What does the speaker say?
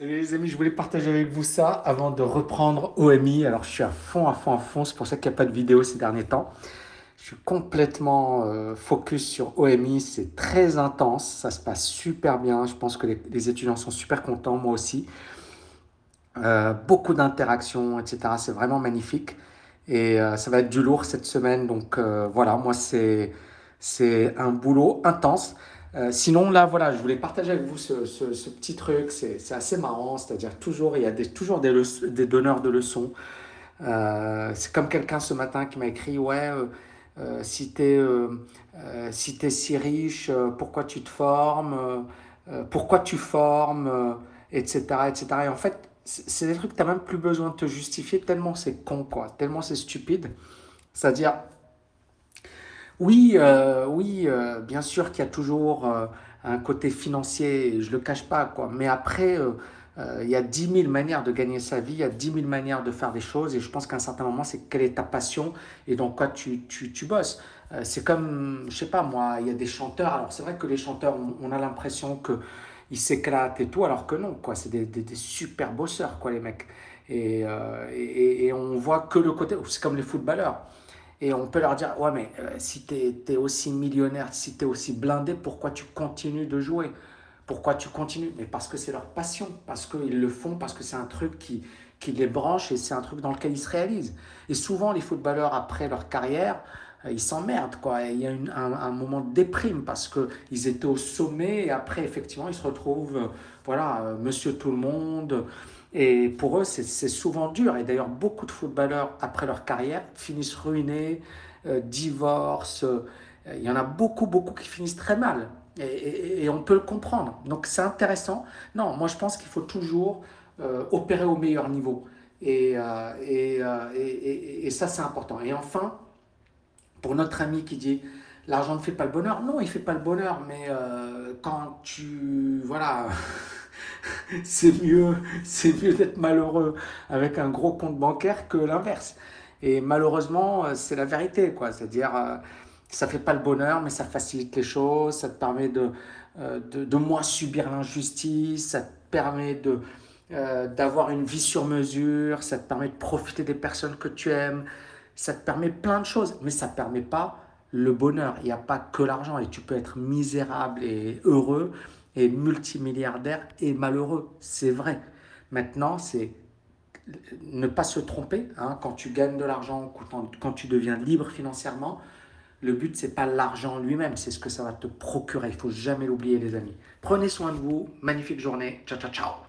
Salut les amis, je voulais partager avec vous ça avant de reprendre OMI. Alors je suis à fond, à fond, à fond, c'est pour ça qu'il n'y a pas de vidéo ces derniers temps. Je suis complètement euh, focus sur OMI, c'est très intense, ça se passe super bien. Je pense que les, étudiants sont super contents, moi aussi. Euh, beaucoup d'interactions, etc. C'est vraiment magnifique. Et euh, ça va être du lourd cette semaine. Donc voilà, moi c'est un boulot intense. Euh, sinon, là, voilà, je voulais partager avec vous ce, ce, petit truc. C'est assez marrant, c'est-à-dire toujours, il y a toujours des, donneurs de leçons. Euh, c'est comme quelqu'un ce matin qui m'a écrit, ouais, euh, si tu es, si, si riche, pourquoi tu te formes, pourquoi tu formes, etc., etc. Et en fait, c'est des trucs que tu n'as même plus besoin de te justifier, tellement c'est con, quoi, tellement c'est stupide. C'est-à-dire, oui, euh, oui, euh, bien sûr qu'il y a toujours euh, un côté financier, je ne le cache pas, quoi. Mais après, il y a 10 000 manières de gagner sa vie, il y a 10 000 manières de faire des choses, et je pense qu'à un certain moment, c'est quelle est ta passion et dans quoi tu, tu, tu bosses. c'est comme, je sais pas moi, il y a des chanteurs, alors c'est vrai que les chanteurs, on, a l'impression qu'ils s'éclatent et tout, alors que non, quoi. C'est des, des, super bosseurs, quoi, les mecs. Et, et, et on voit que le côté, c'est comme les footballeurs. Et on peut leur dire, ouais, mais euh, si tu es, aussi millionnaire, si tu es aussi blindé, pourquoi tu continues de jouer? Pourquoi tu continues? Mais parce que c'est leur passion, parce qu'ils le font, parce que c'est un truc qui, qui les branche et c'est un truc dans lequel ils se réalisent. Et souvent, les footballeurs, après leur carrière, euh, ils s'emmerdent, quoi. il y a un, un, moment de déprime parce qu'ils étaient au sommet et après, effectivement, ils se retrouvent, euh, voilà, monsieur tout le monde. Et pour eux, c'est souvent dur. Et d'ailleurs, beaucoup de footballeurs, après leur carrière, finissent ruinés, euh, divorcent. Euh, il y en a beaucoup, beaucoup qui finissent très mal. Et, on peut le comprendre. Donc c'est intéressant. Non, moi je pense qu'il faut toujours euh, opérer au meilleur niveau. Et, et ça, c'est important. Et enfin, pour notre ami qui dit l'argent ne fait pas le bonheur, non, il ne fait pas le bonheur. Mais quand tu. Voilà. c'est mieux, c'est mieux d'être malheureux avec un gros compte bancaire que l'inverse. Et malheureusement, euh, c'est la vérité, quoi. C'est-à-dire, euh, ça fait pas le bonheur, mais ça facilite les choses, ça te permet de, euh, de, moins subir l'injustice, ça te permet de, d'avoir une vie sur mesure, ça te permet de profiter des personnes que tu aimes, ça te permet plein de choses, mais ça ne permet pas le bonheur. Il n'y a pas que l'argent et tu peux être misérable et heureux et multimilliardaire et malheureux. C'est vrai. Maintenant, c'est ne pas se tromper. Hein, quand tu gagnes de l'argent, quand tu deviens libre financièrement, le but, c'est pas l'argent lui-même, c'est ce que ça va te procurer. Il faut jamais l'oublier, les amis. Prenez soin de vous. Magnifique journée. Ciao, ciao, ciao.